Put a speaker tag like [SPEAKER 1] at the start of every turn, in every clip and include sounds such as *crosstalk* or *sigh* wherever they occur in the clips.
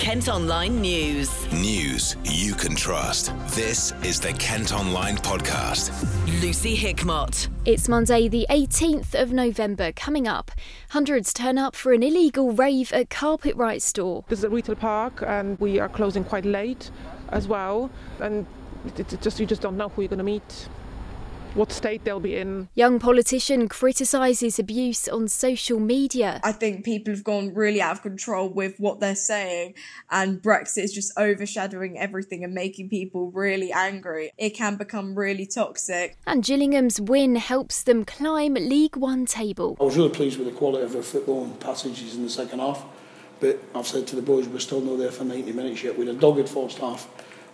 [SPEAKER 1] Kent Online News.
[SPEAKER 2] News you can trust. This is the Kent Online Podcast.
[SPEAKER 1] Lucy Hickmott.
[SPEAKER 3] It's Monday, the 18th of November. Coming up, hundreds turn up for an illegal rave at Carpetright store.
[SPEAKER 4] This is a retail park, and we are closing quite late as well. And it's just you just don't know who you're going to meet what state they'll be in.
[SPEAKER 3] Young politician criticises abuse on social media.
[SPEAKER 5] I think people have gone really out of control with what they're saying, and Brexit is just overshadowing everything and making people really angry. It can become really toxic.
[SPEAKER 3] And Gillingham's win helps them climb League One table.
[SPEAKER 6] I was really pleased with the quality of our football and passages in the second half, but I've said to the boys we're still not there for 90 minutes yet. We had a dogged first half,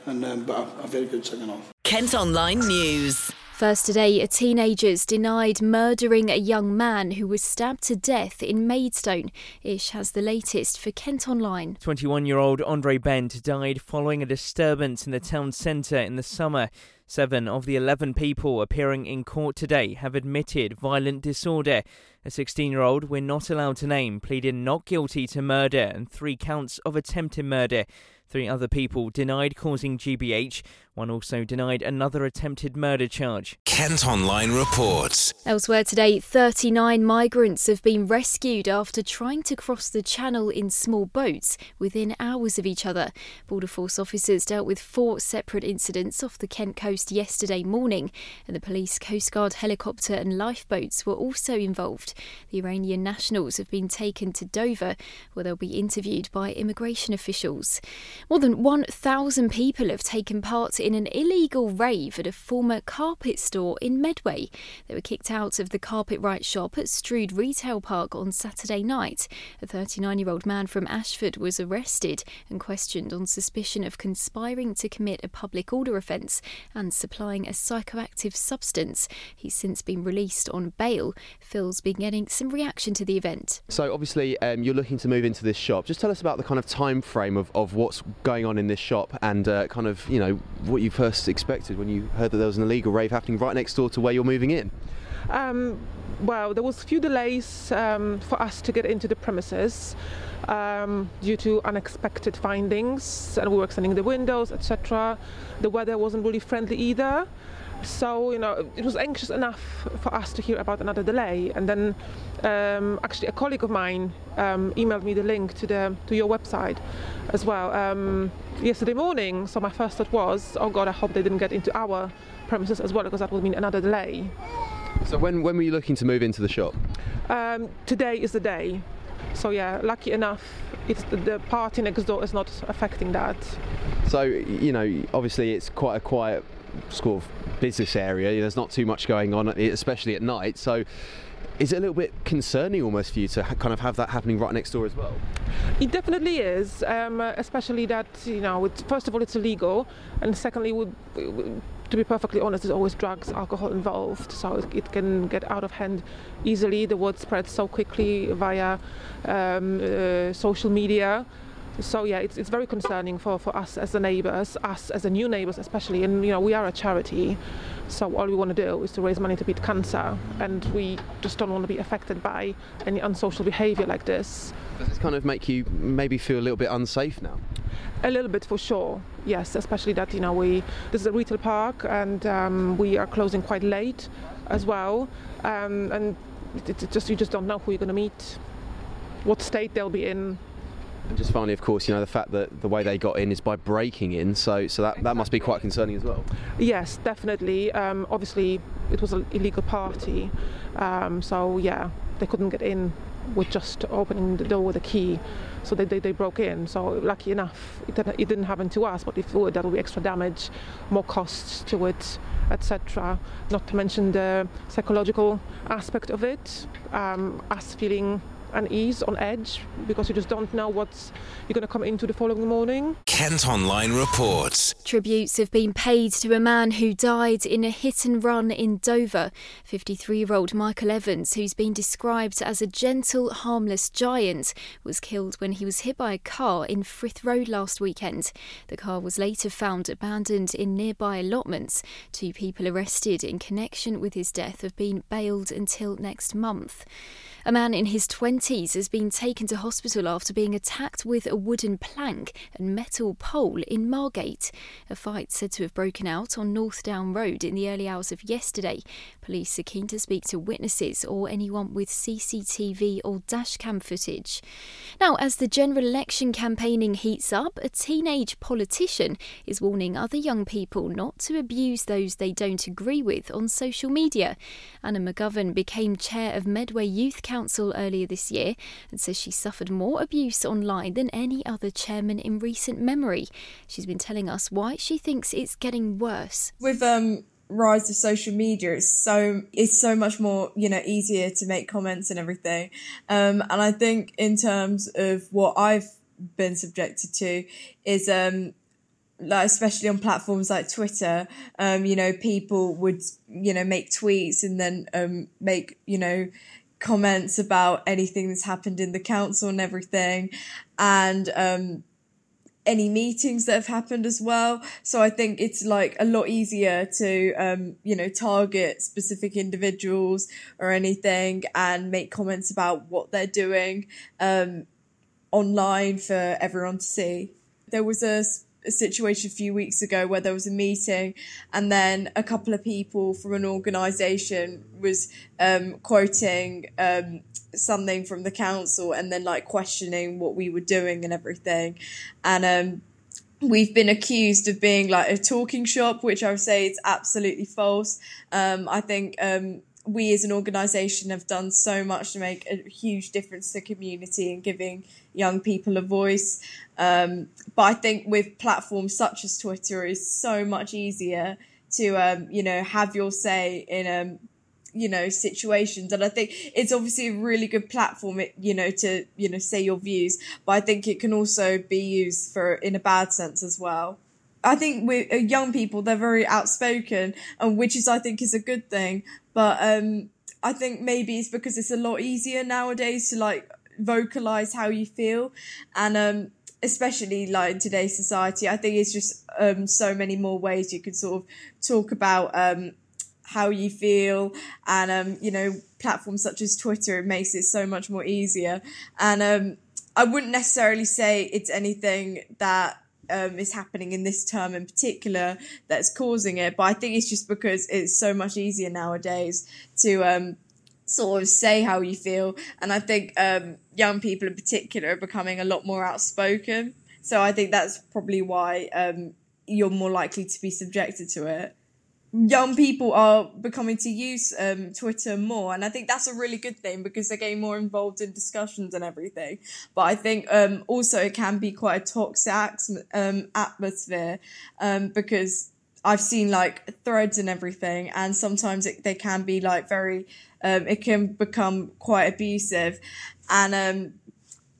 [SPEAKER 6] and um, but a, a very good second half.
[SPEAKER 1] Kent Online News.
[SPEAKER 3] First today, a teenager's denied murdering a young man who was stabbed to death in Maidstone. Ish has the latest for Kent Online.
[SPEAKER 7] 21 year old Andre Bent died following a disturbance in the town centre in the summer. Seven of the 11 people appearing in court today have admitted violent disorder. A 16 year old we're not allowed to name pleaded not guilty to murder and three counts of attempted murder. Three other people denied causing GBH. One also denied another attempted murder charge.
[SPEAKER 2] Kent Online reports.
[SPEAKER 3] Elsewhere today, 39 migrants have been rescued after trying to cross the channel in small boats within hours of each other. Border Force officers dealt with four separate incidents off the Kent coast yesterday morning, and the police, Coast Guard helicopter, and lifeboats were also involved. The Iranian nationals have been taken to Dover, where they'll be interviewed by immigration officials. More than 1,000 people have taken part in an illegal rave at a former carpet store in Medway. They were kicked out of the Carpetright shop at Strood Retail Park on Saturday night. A 39 year old man from Ashford was arrested and questioned on suspicion of conspiring to commit a public order offence and supplying a psychoactive substance. He's since been released on bail. Phil's been getting some reaction to the event.
[SPEAKER 8] So, obviously, um, you're looking to move into this shop. Just tell us about the kind of time frame of, of what's going on in this shop and uh, kind of, you know, what you first expected when you heard that there was an illegal rave happening right next door to where you're moving in.
[SPEAKER 4] Um, well, there was a few delays um, for us to get into the premises um, due to unexpected findings, and we were extending the windows, etc. The weather wasn't really friendly either. So, you know, it was anxious enough for us to hear about another delay. And then, um, actually, a colleague of mine um, emailed me the link to the to your website as well um, yesterday morning. So my first thought was, oh God, I hope they didn't get into our premises as well, because that would mean another delay.
[SPEAKER 8] So when when were you looking to move into the shop?
[SPEAKER 4] Um, today is the day. So yeah, lucky enough, it's the, the party next door is not affecting that.
[SPEAKER 8] So you know, obviously, it's quite a quiet sort of business area. There's not too much going on, especially at night. So, is it a little bit concerning almost for you to kind of have that happening right next door as well?
[SPEAKER 4] It definitely is, um, especially that you know, first of all, it's illegal, and secondly, we, we, to be perfectly honest, there's always drugs, alcohol involved, so it, it can get out of hand easily. The word spreads so quickly via um, uh, social media. So yeah, it's, it's very concerning for, for us as the neighbours, us as the new neighbours especially. And you know, we are a charity, so all we want to do is to raise money to beat cancer, and we just don't want to be affected by any unsocial behaviour like this.
[SPEAKER 8] Does this kind of make you maybe feel a little bit unsafe now?
[SPEAKER 4] A little bit for sure, yes. Especially that you know we this is a retail park and um, we are closing quite late as well, um, and it's just you just don't know who you're going to meet, what state they'll be in.
[SPEAKER 8] And just finally, of course, you know the fact that the way they got in is by breaking in, so so that, that must be quite concerning as well.
[SPEAKER 4] Yes, definitely. Um, obviously, it was an illegal party, um, so yeah, they couldn't get in with just opening the door with a key. So they, they, they broke in. So lucky enough, it, didn't- it didn't happen to us. But if it would, that would be extra damage, more costs to it, etc. Not to mention the psychological aspect of it, um, us feeling unease, on edge, because you just don't know what's you're going to come into the following morning.
[SPEAKER 2] Kent Online reports.
[SPEAKER 3] Tributes have been paid to a man who died in a hit and run in Dover. 53 year old Michael Evans, who's been described as a gentle, harmless giant, was killed when he was hit by a car in Frith Road last weekend. The car was later found abandoned in nearby allotments. Two people arrested in connection with his death have been bailed until next month. A man in his 20s has been taken to hospital after being attacked with a wooden plank and metal pole in Margate. A fight said to have broken out on Northdown Road in the early hours of yesterday. Police are keen to speak to witnesses or anyone with CCTV or dashcam footage. Now, as the general election campaigning heats up, a teenage politician is warning other young people not to abuse those they don't agree with on social media. Anna McGovern became chair of Medway Youth Council earlier this year and says she suffered more abuse online than any other chairman in recent memory. She's been telling us why she thinks it's getting worse.
[SPEAKER 5] With um rise of social media it's so it's so much more you know easier to make comments and everything um and i think in terms of what i've been subjected to is um like especially on platforms like Twitter, um, you know, people would, you know, make tweets and then um, make, you know, comments about anything that's happened in the council and everything, and um, any meetings that have happened as well. So I think it's like a lot easier to, um, you know, target specific individuals or anything and make comments about what they're doing um, online for everyone to see. There was a a situation a few weeks ago where there was a meeting and then a couple of people from an organization was um, quoting um, something from the council and then like questioning what we were doing and everything. And um, we've been accused of being like a talking shop which i would say is absolutely false. Um, i think um, we as an organisation have done so much to make a huge difference to the community and giving young people a voice. Um, but I think with platforms such as Twitter, it's so much easier to um, you know have your say in um, you know situations. And i think it's obviously a really good platform you know to you know say your views. But i think it can also be used for in a bad sense as well I think with uh, young people, they're very outspoken, and which is, I think, is a good thing. But um, I think maybe it's because it's a lot easier nowadays to like vocalize how you feel, and um, especially like in today's society, I think it's just um, so many more ways you can sort of talk about um, how you feel, and um, you know, platforms such as Twitter it makes it so much more easier. And um, I wouldn't necessarily say it's anything that um, is happening in this term in particular that's causing it. But I think it's just because it's so much easier nowadays to um, sort of say how you feel. And I think um, young people in particular are becoming a lot more outspoken. So I think that's probably why um, you're more likely to be subjected to it young people are becoming to use um, Twitter more, and I think that's a really good thing because they're getting more involved in discussions and everything. But I think um, also it can be quite a toxic um, atmosphere um, because I've seen like threads and everything, and sometimes it, they can be like very, um, it can become quite abusive, and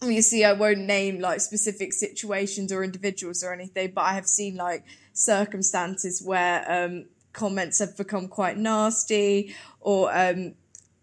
[SPEAKER 5] um, see, I won't name like specific situations or individuals or anything, but I have seen like circumstances where um, comments have become quite nasty or um,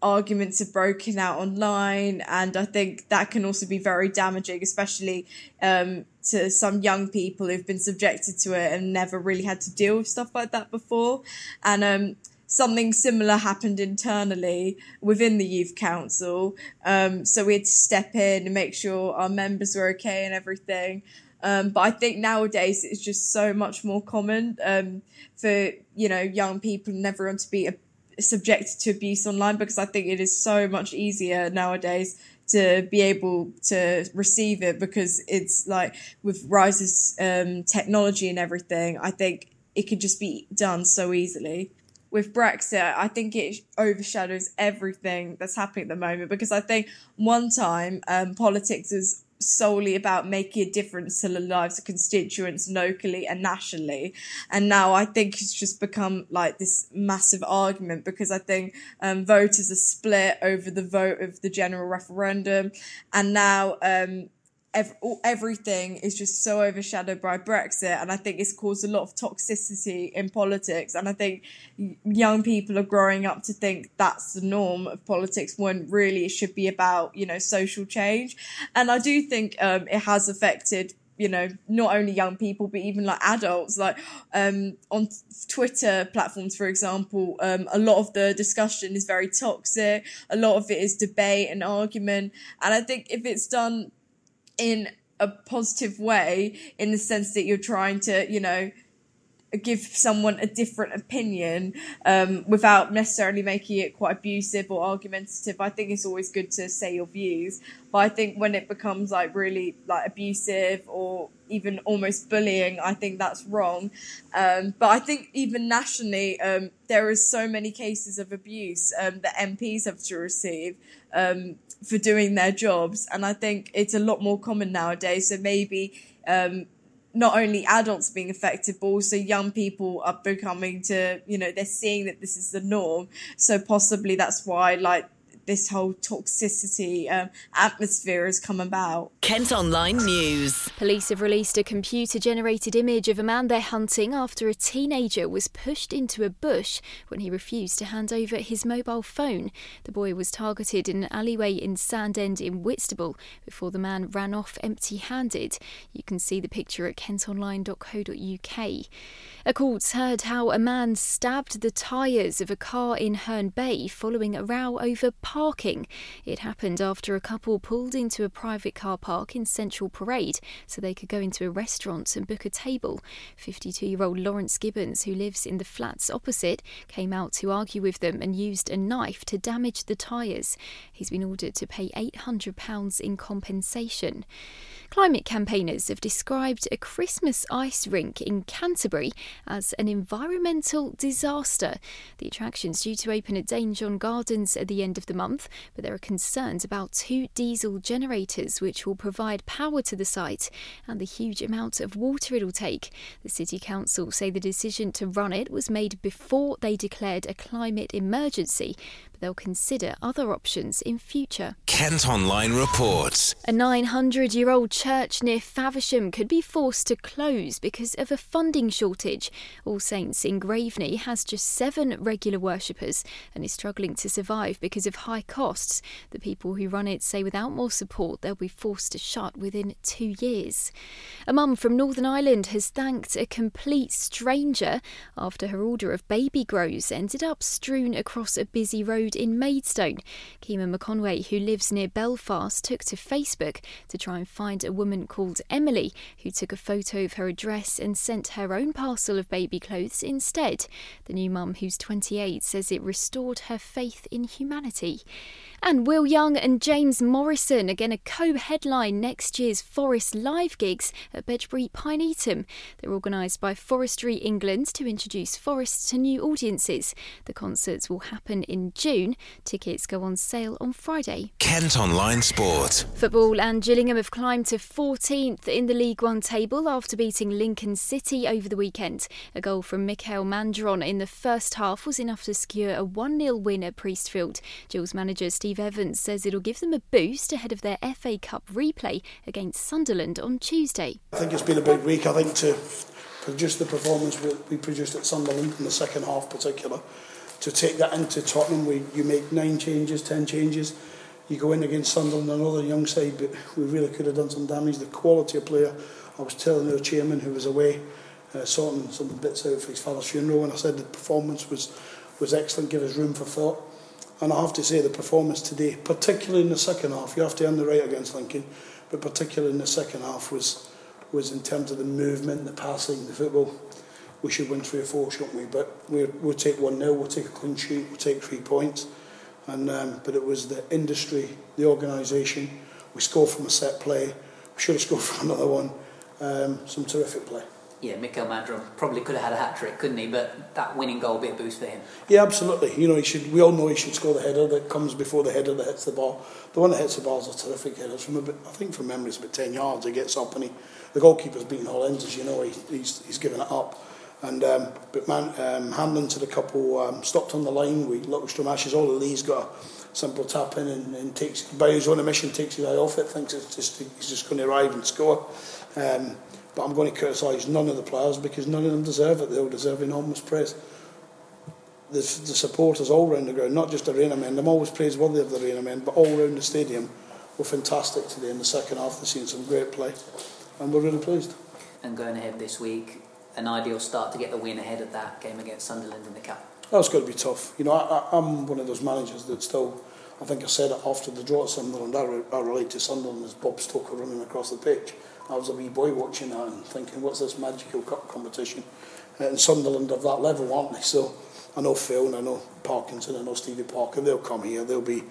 [SPEAKER 5] arguments have broken out online. And I think that can also be very damaging, especially um, to some young people who've been subjected to it and never really had to deal with stuff like that before. And um, something similar happened internally within the youth council. Um, so we had to step in and make sure our members were okay and everything. Um, but I think nowadays it's just so much more common um, for you know young people and everyone to be a, subjected to abuse online because I think it is so much easier nowadays to be able to receive it because it's like with rises um, technology and everything. I think it could just be done so easily. With Brexit, I think it overshadows everything that's happening at the moment because I think one time um, politics was solely about making a difference to the lives of constituents locally and nationally. And now I think it's just become like this massive argument because I think um, voters are split over the vote of the general referendum. And now um, ev- everything is just so overshadowed by Brexit, and I think it's caused a lot of toxicity in politics. And I think young people are growing up to think that's the norm of politics when really it should be about you know social change. And I do think um, it has affected you know not only young people but even like adults like um on twitter platforms for example um a lot of the discussion is very toxic a lot of it is debate and argument and i think if it's done in a positive way in the sense that you're trying to you know give someone a different opinion um, without necessarily making it quite abusive or argumentative. I think it's always good to say your views, but I think when it becomes like really like abusive or even almost bullying, I think that's wrong. Um, but I think even nationally, um, there is so many cases of abuse um, that MPs have to receive um, for doing their jobs, and I think it's a lot more common nowadays. So maybe um, not only adults being affected, but also young people are becoming to, you know, they're seeing that this is the norm. So possibly that's why, like, this whole toxicity um, atmosphere has come about.
[SPEAKER 1] Kent Online News.
[SPEAKER 3] Police have released a computer generated image of a man they're hunting after a teenager was pushed into a bush when he refused to hand over his mobile phone. The boy was targeted in an alleyway in Sandend in Whitstable before the man ran off empty handed. You can see the picture at kentonline.co.uk. A court's heard how a man stabbed the tyres of a car in Herne Bay following a row over parking. It happened after a couple pulled into a private car park in Central Parade so they could go into a restaurant and book a table. 52 year old Lawrence Gibbons, who lives in the flats opposite, came out to argue with them and used a knife to damage the tyres. He's been ordered to pay £800 in compensation. Climate campaigners have described a Christmas ice rink in Canterbury as an environmental disaster. The attraction's due to open at Dane John Gardens at the end of the month, but there are concerns about two diesel generators which will provide power to the site and the huge amount of water it'll take. The City Council say the decision to run it was made before they declared a climate emergency, they'll consider other options in future.
[SPEAKER 2] Kent Online reports.
[SPEAKER 3] A 900 year old church near Faversham could be forced to close because of a funding shortage. All Saints in Graveney has just seven regular worshippers and is struggling to survive because of high costs. The people who run it say without more support, they'll be forced to shut within two years. A mum from Northern Ireland has thanked a complete stranger after her order of baby grows ended up strewn across a busy road in Maidstone. Keema McConway, who lives near Belfast, took to Facebook to try and find a woman called Emily who took a photo of her address and sent her own parcel of baby clothes instead. The new mum, who's 28, says it restored her faith in humanity. And Will Young and James Morrison going to co headline next year's Forest Live gigs at Bedgebury Pinetum. They're organised by Forestry England to introduce forests to new audiences. The concerts will happen in June. Tickets go on sale on Friday.
[SPEAKER 2] Kent Online Sport.
[SPEAKER 3] Football and Gillingham have climbed to 14th in the League One table after beating Lincoln City over the weekend. A goal from Mikael Mandron in the first half was enough to secure a 1 0 win at Priestfield. Gills manager Steve Evans says it'll give them a boost ahead of their FA Cup replay against Sunderland on Tuesday.
[SPEAKER 6] I think it's been a big week. I think to produce the performance we produced at Sunderland in the second half, particular, to take that into Tottenham, we you make nine changes, ten changes. You go in against Sunderland, another young side, but we really could have done some damage. The quality of player, I was telling our chairman who was away, uh, sorting some bits out for his father's funeral, and I said the performance was was excellent, give us room for thought. And I have to say the performance today, particularly in the second half, you have to earn the right against Lincoln, but particularly in the second half was was in terms of the movement, the passing, the football. We should win three or four, shouldn't we? But we we'll take one 0 we'll take a clean sheet, we'll take three points. And um, but it was the industry, the organisation. We scored from a set play. We should have scored *laughs* from another one. Um, some terrific play.
[SPEAKER 9] Yeah, Mikael Mandron probably could have had a hat trick, couldn't he? But that winning goal would be a boost for him.
[SPEAKER 6] Yeah, absolutely. You know, he should. We all know he should score the header that comes before the header that hits the ball. The one that hits the ball is a terrific header. It's from a bit, I think from memory, it's about ten yards. He gets up and he, the goalkeeper's beating all ends, as you know. He, he's he's given it up. And um, but man, um, handling to the couple um, stopped on the line. We Littlestrom Ashes. All of Lee's got a simple tap in and, and takes by his own admission takes his eye off it. Thinks it's just he's just going to arrive and score. Um, but I'm going to criticise none of the players because none of them deserve it. They all deserve enormous praise. The, the supporters all round the ground, not just the Arena men. I'm always praiseworthy of the Arena men, but all round the stadium were fantastic today in the second half. They've seen some great play. and we're really pleased.
[SPEAKER 9] And going ahead this week, an ideal start to get the win ahead of that game against Sunderland in the cup.
[SPEAKER 6] That's got to be tough. You know, I, I'm one of those managers that still, I think I said it after the draw at Sunderland, I, re, I relate to Sunderland as Bob Stokoe running across the pitch. I was a wee boy watching that and thinking, what's this magical cup competition? Uh, and Sunderland of that level, aren't they? So I know Phil and I know Parkinson, I know Stevie Parkin, they'll come here, they'll be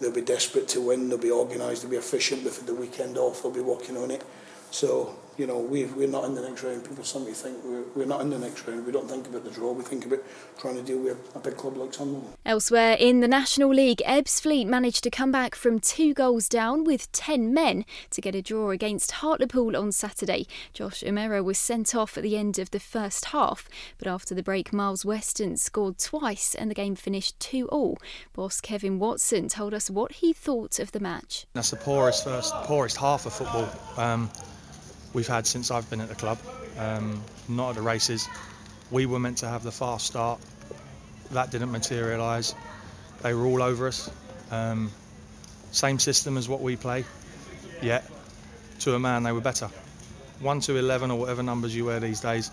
[SPEAKER 6] they'll be desperate to win, they'll be organised, they'll be efficient before the weekend off, they'll be working on it. So you know, we we're not in the next round. People somebody think we're, we're not in the next round. We don't think about the draw. We think about trying to deal with a big club like Sunderland.
[SPEAKER 3] Elsewhere in the National League, Ebbsfleet managed to come back from two goals down with 10 men to get a draw against Hartlepool on Saturday. Josh O'Meara was sent off at the end of the first half, but after the break, Myles Weston scored twice and the game finished 2 all. Boss Kevin Watson told us what he thought of the match.
[SPEAKER 10] That's the poorest first, poorest half of football. Um, we've had since I've been at the club. Um, not at the races. We were meant to have the fast start. That didn't materialise. They were all over us. Um, same system as what we play, yet to a man they were better. 1 to 11 or whatever numbers you wear these days,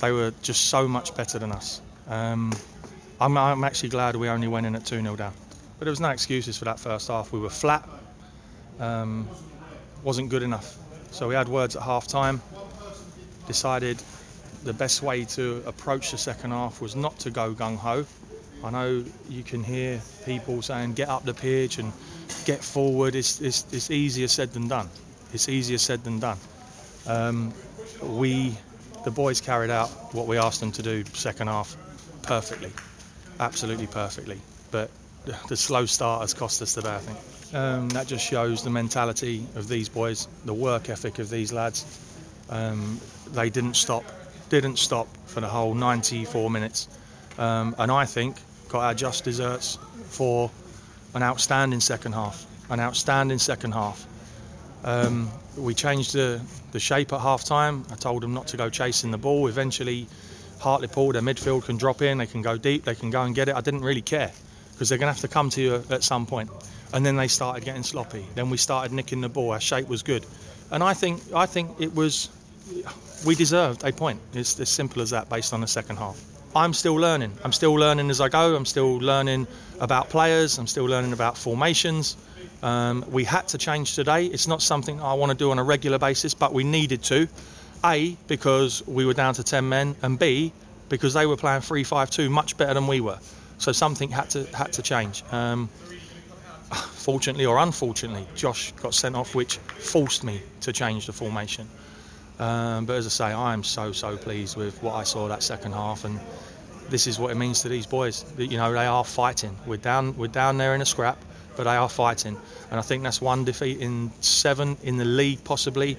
[SPEAKER 10] they were just so much better than us. Um, I'm, I'm, actually glad we only went in at 2 0 down. But there was no excuses for that first half. We were flat, um, wasn't good enough. So we had words at half time, decided the best way to approach the second half was not to go gung ho. I know you can hear people saying get up the pitch and get forward. It's, it's, it's easier said than done. It's easier said than done. Um, we, the boys, carried out what we asked them to do second half perfectly, absolutely perfectly. But the slow start has cost us today, I think. Um, that just shows the mentality of these boys, the work ethic of these lads. Um, they didn't stop, didn't stop for the whole 94 minutes, um, and I think got our just desserts for an outstanding second half. An outstanding second half. Um, we changed the, the shape at half time. I told them not to go chasing the ball. Eventually, Hartlepool, their midfield can drop in, they can go deep, they can go and get it. I didn't really care because they're going to have to come to you at some point. and then they started getting sloppy. Then we started nicking the ball. Our shape was good, and I think I think it was we deserved a point. It's as simple as that, based on the second half. I'm still learning. I'm still learning as I go. I'm still learning about players. I'm still learning about formations. Um, we had to change today. It's not something I want to do on a regular basis, but we needed to. A, because we were down to 10 men, and B, because they were playing 3 5 2 much better than we were. So something had to had to change. Um, fortunately or unfortunately, Josh got sent off, which forced me to change the formation. Um, but as I say, I am so so pleased with what I saw that second half, and this is what it means to these boys. You know, they are fighting. We're down we're down there in a scrap, but they are fighting, and I think that's one defeat in seven in the league possibly.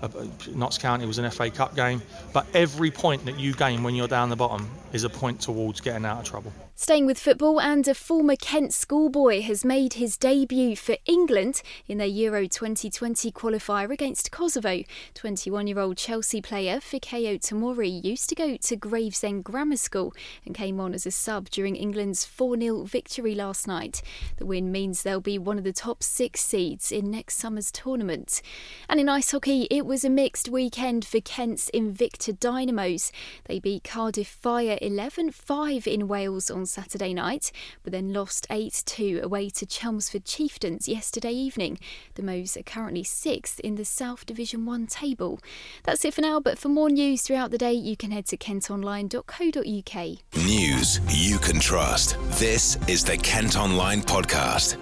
[SPEAKER 10] Uh, Notts County was an FA Cup game, but every point that you gain when you're down the bottom is a point towards getting out of trouble.
[SPEAKER 3] Staying with football, and a former Kent schoolboy has made his debut for England in their Euro 2020 qualifier against Kosovo. 21 year old Chelsea player Fikayo Tomori used to go to Gravesend Grammar School and came on as a sub during England's 4 0 victory last night. The win means they'll be one of the top six seeds in next summer's tournament. And in ice hockey, it was a mixed weekend for Kent's Invicta Dynamos. They beat Cardiff Fire 11 5 in Wales on Saturday night, but then lost 8 2 away to Chelmsford Chieftains yesterday evening. The Moes are currently sixth in the South Division 1 table. That's it for now, but for more news throughout the day, you can head to kentonline.co.uk.
[SPEAKER 2] News you can trust. This is the Kent Online Podcast.